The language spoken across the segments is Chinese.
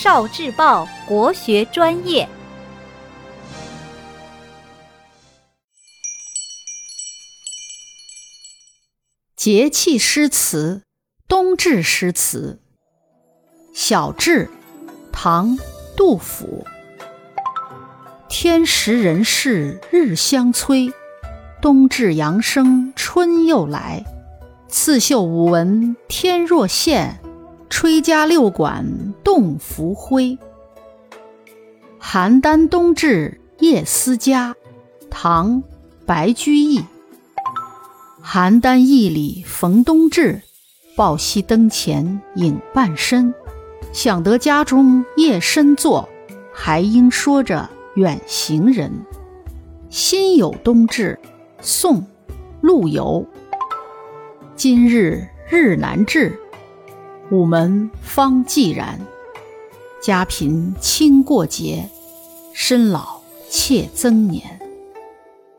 少智报国学专业。节气诗词，冬至诗词。小至，唐·杜甫。天时人事日相催，冬至阳生春又来。刺绣五文天若线，吹葭六管动浮灰。邯郸冬至夜思家，唐·白居易。邯郸驿里逢冬至，抱膝灯前影半身。想得家中夜深坐，还应说着远行人。心有冬至，宋·陆游。今日日难至，午门方寂然。家贫轻过节，身老妾增年。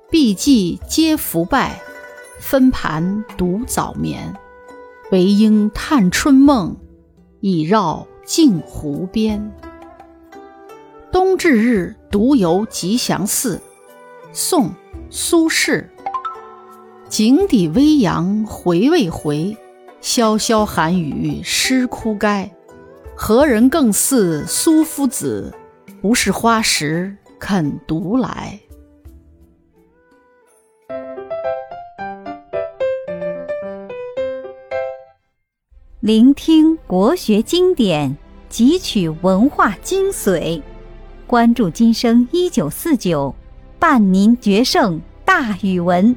毕既皆服败。分盘独早眠，唯应叹春梦，已绕镜湖边。冬至日独游吉祥寺，宋·苏轼。井底微阳回未回，潇潇寒雨湿枯该。何人更似苏夫子？不是花时肯独来。聆听国学经典，汲取文化精髓，关注今生一九四九，伴您决胜大语文。